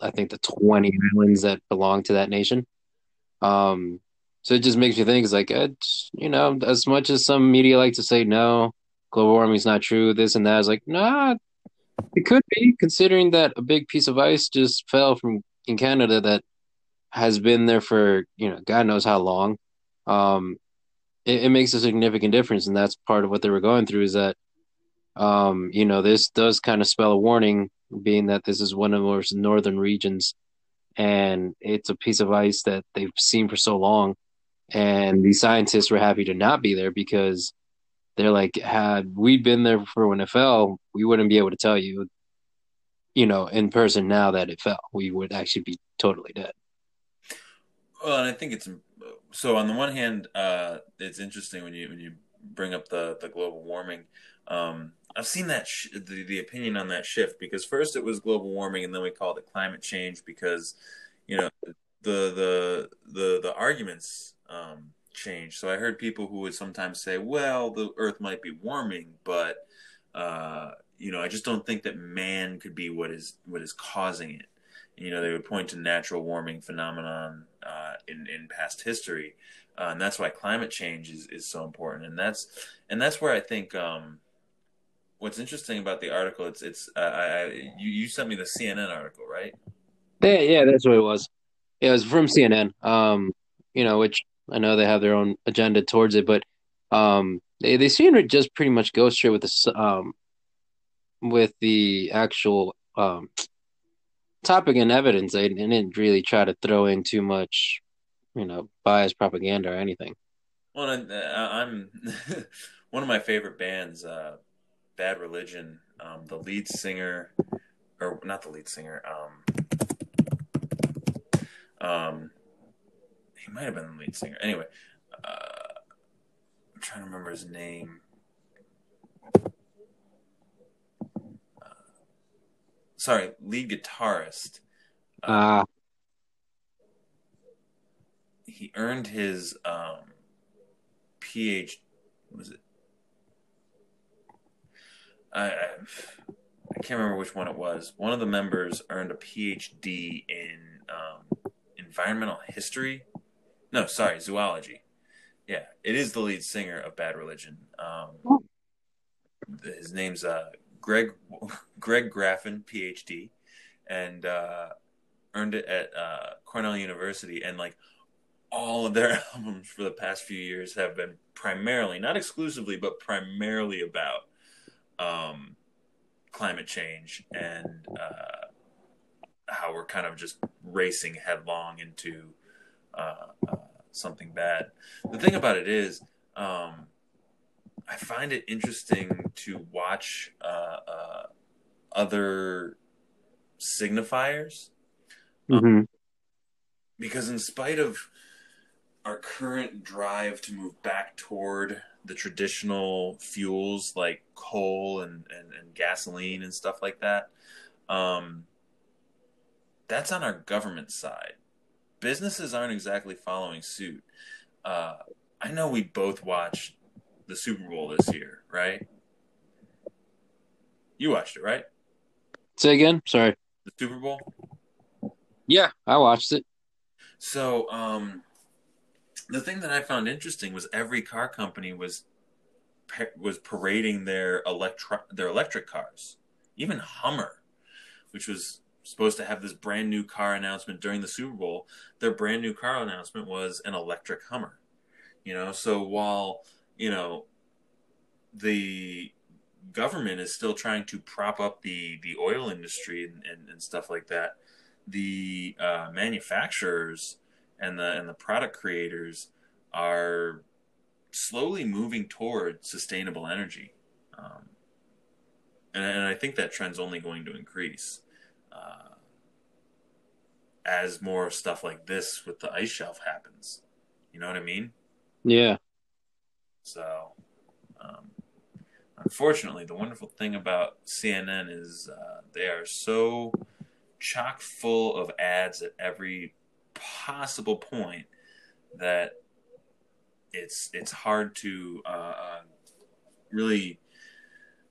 Speaker 2: I think the twenty islands that belong to that nation. Um, so it just makes me think, it's like, it's, you know, as much as some media like to say no, global warming is not true, this and that, is like, nah, it could be, considering that a big piece of ice just fell from in Canada that has been there for you know God knows how long. Um, it, it, makes a significant difference, and that's part of what they were going through. Is that, um, you know, this does kind of spell a warning, being that this is one of the most northern regions, and it's a piece of ice that they've seen for so long, and the scientists were happy to not be there because they're like, had we been there for when it fell, we wouldn't be able to tell you, you know, in person now that it fell. We would actually be totally dead.
Speaker 1: Well, and I think it's so on the one hand, uh, it's interesting when you when you bring up the the global warming. Um, I've seen that sh- the the opinion on that shift because first it was global warming and then we called it climate change because you know the the the the arguments um, change. So I heard people who would sometimes say, "Well, the Earth might be warming, but uh, you know, I just don't think that man could be what is what is causing it." you know, they would point to natural warming phenomenon uh, in in past history, uh, and that's why climate change is, is so important. And that's and that's where I think um, what's interesting about the article. It's it's uh, I, you you sent me the CNN article, right?
Speaker 2: Yeah, yeah, that's what it was. it was from CNN. Um, you know, which I know they have their own agenda towards it, but um, they they seem to just pretty much go straight with the um with the actual um topic and evidence. They didn't really try to throw in too much, you know, biased propaganda or anything.
Speaker 1: Well, I'm <laughs> one of my favorite bands, uh, Bad Religion. Um, the lead singer, or not the lead singer, um, um, he might have been the lead singer. Anyway, uh, I'm trying to remember his name. Uh, sorry, lead guitarist.
Speaker 2: Ah. Uh,
Speaker 1: he earned his um, PhD. Was it? I, I, I can't remember which one it was. One of the members earned a PhD in um, environmental history. No, sorry, zoology. Yeah, it is the lead singer of Bad Religion. Um, his name's uh, Greg Greg Graffin, PhD, and uh, earned it at uh, Cornell University. And like all of their <laughs> albums for the past few years have been primarily, not exclusively, but primarily about um, climate change and uh, how we're kind of just racing headlong into uh, uh, something bad. The thing about it is, um, I find it interesting to watch uh, uh, other signifiers.
Speaker 2: Um, mm-hmm.
Speaker 1: because in spite of our current drive to move back toward the traditional fuels like coal and, and, and gasoline and stuff like that, um, that's on our government side. Businesses aren't exactly following suit. Uh, I know we both watched the Super Bowl this year, right? You watched it, right?
Speaker 2: Say again. Sorry.
Speaker 1: The Super Bowl.
Speaker 2: Yeah, I watched it.
Speaker 1: So, um, the thing that I found interesting was every car company was was parading their electro their electric cars. Even Hummer, which was supposed to have this brand new car announcement during the Super Bowl, their brand new car announcement was an electric Hummer. You know, so while, you know, the government is still trying to prop up the the oil industry and, and, and stuff like that, the uh, manufacturers and the and the product creators are slowly moving toward sustainable energy, um, and, and, I think that trend's only going to increase uh, as more stuff like this with the ice shelf happens. You know what I mean?
Speaker 2: Yeah.
Speaker 1: So, um, unfortunately, the wonderful thing about CNN is uh, they are so chock full of ads at every possible point that it's it's hard to uh, really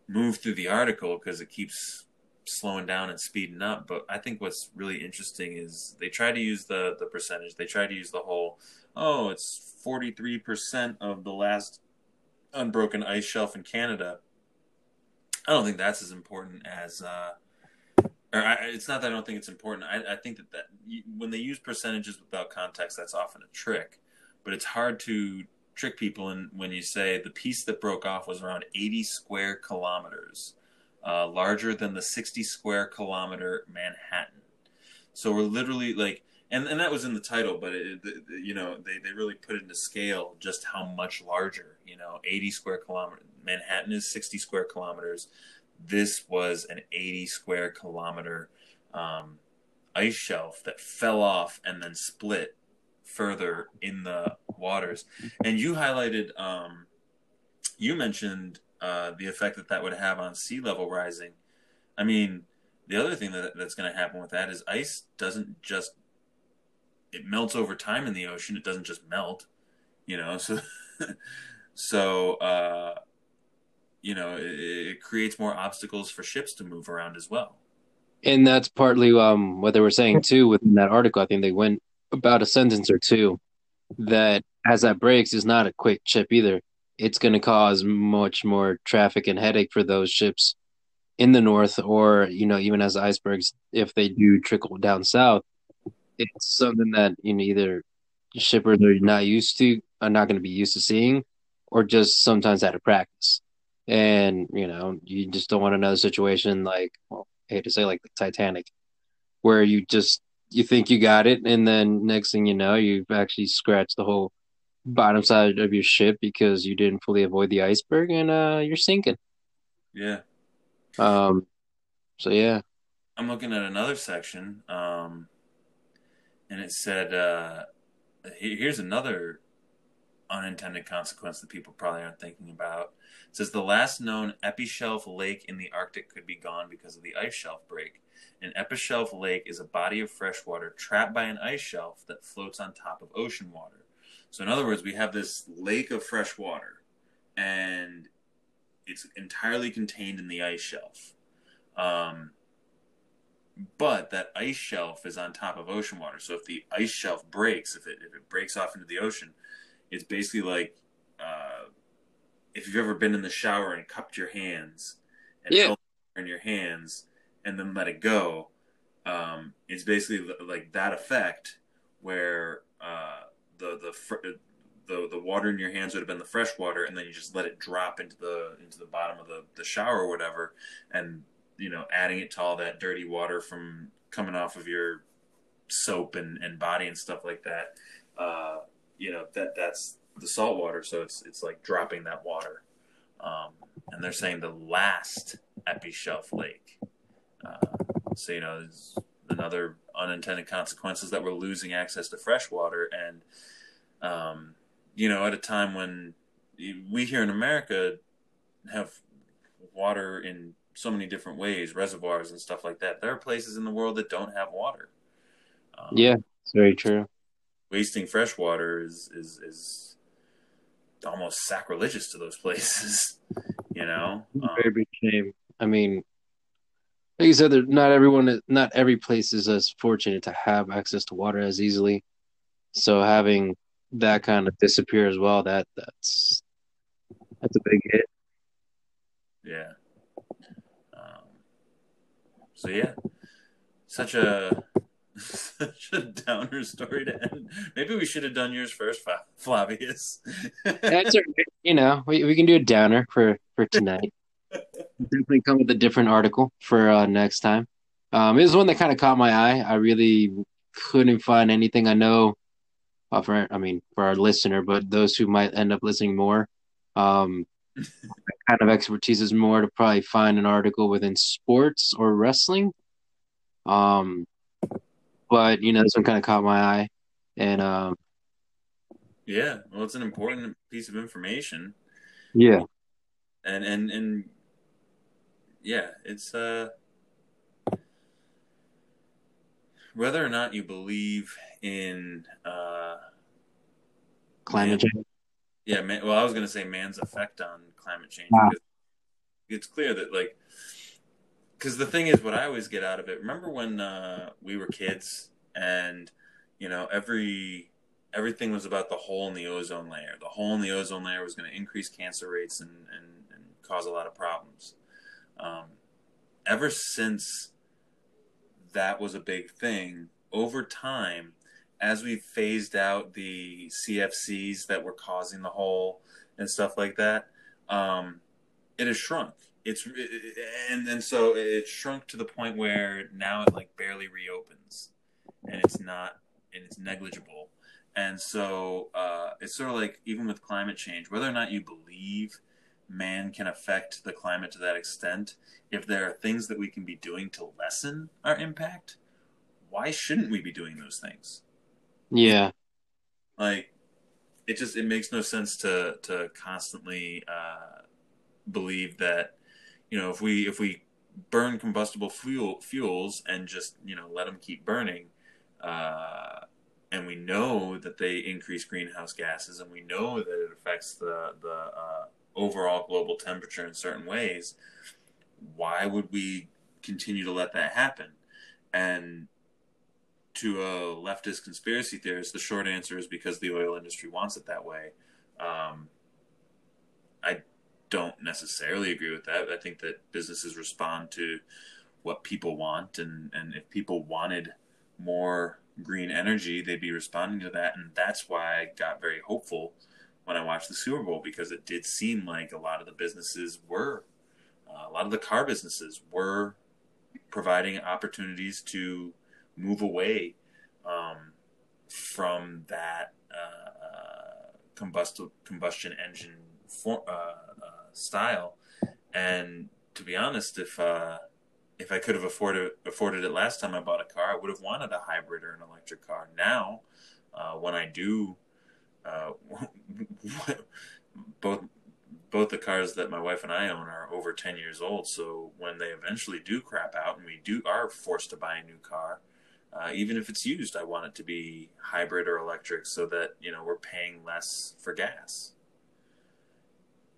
Speaker 1: move through the article because it keeps slowing down and speeding up. But I think what's really interesting is they try to use the the percentage. They try to use the whole oh, it's forty three percent of the last unbroken ice shelf in Canada. I don't think that's as important as uh, or I, it's not that I don't think it's important. I, I think that, that when they use percentages without context, that's often a trick. But it's hard to trick people in, when you say the piece that broke off was around 80 square kilometers, uh, larger than the 60 square kilometer Manhattan. So we're literally like, and, and that was in the title, but it, you know they, they really put into scale just how much larger. You know, 80 square kilometers. Manhattan is 60 square kilometers this was an 80 square kilometer um, ice shelf that fell off and then split further in the waters. And you highlighted, um, you mentioned uh, the effect that that would have on sea level rising. I mean, the other thing that, that's going to happen with that is ice doesn't just it melts over time in the ocean. It doesn't just melt, you know. So, <laughs> so uh, you know, it, it creates more obstacles for ships to move around as well.
Speaker 2: And that's partly um, what they were saying too within that article. I think they went about a sentence or two that as that breaks is not a quick chip either. It's going to cause much more traffic and headache for those ships in the north, or you know, even as icebergs, if they do trickle down south, it's something that you know either shippers are not used to, are not going to be used to seeing, or just sometimes out of practice. And you know, you just don't want another situation like, well, I hate to say like the Titanic, where you just you think you got it, and then next thing you know, you've actually scratched the whole bottom side of your ship because you didn't fully avoid the iceberg, and uh, you're sinking.
Speaker 1: Yeah.
Speaker 2: Um. So yeah.
Speaker 1: I'm looking at another section, um, and it said, uh, here's another unintended consequence that people probably aren't thinking about. It says the last known epishelf lake in the Arctic could be gone because of the ice shelf break. An epishelf lake is a body of fresh water trapped by an ice shelf that floats on top of ocean water. So, in other words, we have this lake of fresh water, and it's entirely contained in the ice shelf. Um, but that ice shelf is on top of ocean water. So if the ice shelf breaks, if it if it breaks off into the ocean, it's basically like uh, if you've ever been in the shower and cupped your hands and
Speaker 2: Yeah.
Speaker 1: held in your hands and then let it go. Um, it's basically like that effect where uh, the the fr- the the water in your hands would have been the fresh water, and then you just let it drop into the into the bottom of the, the shower or whatever, and you know adding it to all that dirty water from coming off of your soap and, and body and stuff like that. Uh, you know that that's the salt water, so it's it's like dropping that water. Um, and they're saying the last epishelf lake. Uh, so you know, another unintended consequences that we're losing access to fresh water, and um, you know, at a time when we here in America have water in so many different ways, reservoirs and stuff like that. There are places in the world that don't have water. Um,
Speaker 2: Yeah. It's very true.
Speaker 1: wasting fresh water is is is almost sacrilegious to those <laughs> places. You know, um,
Speaker 2: Very big shame. I mean, like you said, not everyone, not every place is as fortunate to have access to water as easily. So having that kind of disappear as well, that that's that's a big hit.
Speaker 1: yeah. Um, so yeah, such a <laughs> such a downer story to end. Maybe we should have done yours first, Flavius. <laughs>
Speaker 2: That's all right. You know, we we can do a downer for for tonight. Definitely come with a different article for uh, next time. Um, it was one that kind of caught my eye. I really couldn't find anything. I know, uh, for I mean, for our listener, but those who might end up listening more, um, <laughs> kind of expertise is more to probably find an article within sports or wrestling. Um, but you know, this one kind of caught my eye, and um,
Speaker 1: yeah, well, it's an important piece of information,
Speaker 2: yeah,
Speaker 1: and and and yeah, it's uh whether or not you believe in uh
Speaker 2: climate
Speaker 1: Man.
Speaker 2: change.
Speaker 1: yeah man, well i was going to say man's effect on climate change
Speaker 2: Wow.
Speaker 1: it's clear that like because the thing is what i always get out of it remember when uh we were kids and you know every everything was about the hole in the ozone layer the hole in the ozone layer was going to increase cancer rates and, and and cause a lot of problems um ever since that was a big thing over time as we phased out the CFCs that were causing the hole and stuff like that, um, it has shrunk. It's and and so it shrunk to the point where now it like barely reopens, and it's not and it's negligible. And so uh, it's sort of like even with climate change, whether or not you believe man can affect the climate to that extent, if there are things that we can be doing to lessen our impact, why shouldn't we be doing those things?
Speaker 2: Yeah,
Speaker 1: like it just it makes no sense to to constantly uh, believe that you know if we if we burn combustible fuel fuels and just you know let them keep burning uh, and we know that they increase greenhouse gases and we know that it affects the the uh, overall global temperature in certain ways why would we continue to let that happen and to a leftist conspiracy theorist, the short answer is because the oil industry wants it that way. Um, I don't necessarily agree with that. I think that businesses respond to what people want, and, and if people wanted more green energy, they'd be responding to that, and that's why I got very hopeful when I watched the Super Bowl because it did seem like a lot of the businesses were, uh, a lot of the car businesses were providing opportunities to move away um, from that uh, uh combustion engine for, uh, uh, style. And to be honest, if if I could have afforded afforded it last time I bought a car, I would have wanted a hybrid or an electric car. Now, uh, when I do, uh, <laughs> both both the cars that my wife and I own are over ten years old. So when they eventually do crap out and we do are forced to buy a new car, uh, even if it's used, I want it to be hybrid or electric, so that you know we're paying less for gas.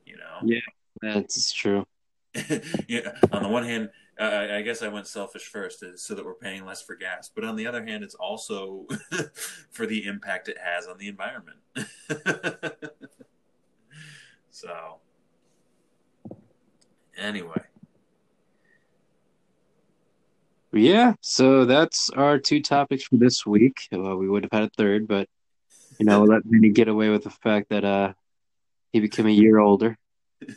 Speaker 1: You know.
Speaker 2: Yeah, that's true. <laughs>
Speaker 1: yeah. On the one hand, uh, I guess I went selfish first, uh, so that we're paying less for gas. But on the other hand, it's also <laughs> for the impact it has on the environment. <laughs> so, anyway.
Speaker 2: Yeah, so that's our two topics for this week. Well, we would have had a third, but you know, let me get away with the fact that uh he became a year older.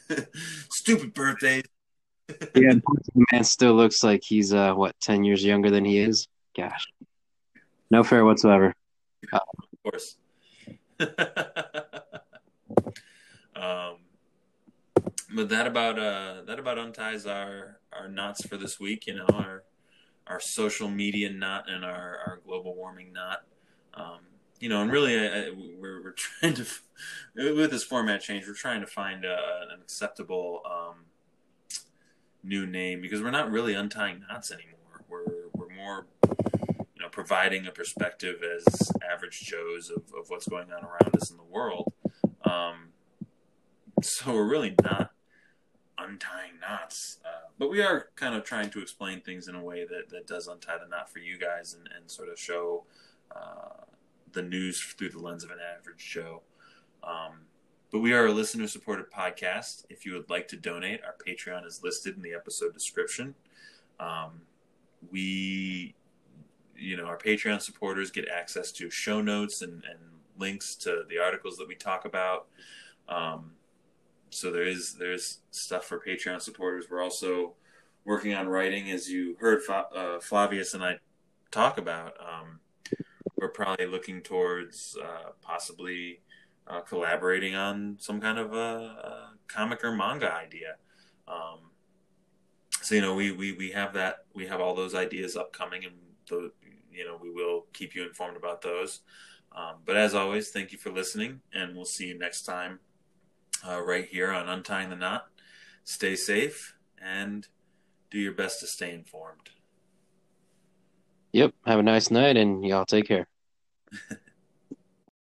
Speaker 2: <laughs>
Speaker 1: Stupid birthdays
Speaker 2: yeah, the man still looks like he's uh what ten years younger than he is. Gosh, no fair whatsoever.
Speaker 1: Uh, of course. <laughs> um, but that about uh that about unties our our knots for this week. You know our our social media knot and our our global warming knot. Um, you know, and really, I, I, we're we're <laughs> trying to with this format change, we're trying to find uh, an acceptable. Um, new name because we're not really untying knots anymore. We're we're more you know providing a perspective as average Joes of, of what's going on around us in the world. Um, so we're really not untying knots, uh, but we are kind of trying to explain things in a way that, that does untie the knot for you guys and, and sort of show uh, the news through the lens of an average Joe. Um, but we are a listener supported podcast. If you would like to donate, our Patreon is listed in the episode description. Um, we, you know, our Patreon supporters get access to show notes and, and links to the articles that we talk about. Um, so there is there's stuff for Patreon supporters. We're also working on writing, as you heard uh, Flavius and I talk about. Um, we're probably looking towards uh, possibly uh, collaborating on some kind of a, a comic or manga idea. Um, so you know, we, we we have that we have all those ideas upcoming, and the, you know we will keep you informed about those. Um, but as always, thank you for listening, and we'll see you next time uh, right here on Untying the Knot. Stay safe and do your best to stay informed.
Speaker 2: Yep. Have a nice night, and y'all take care. <laughs>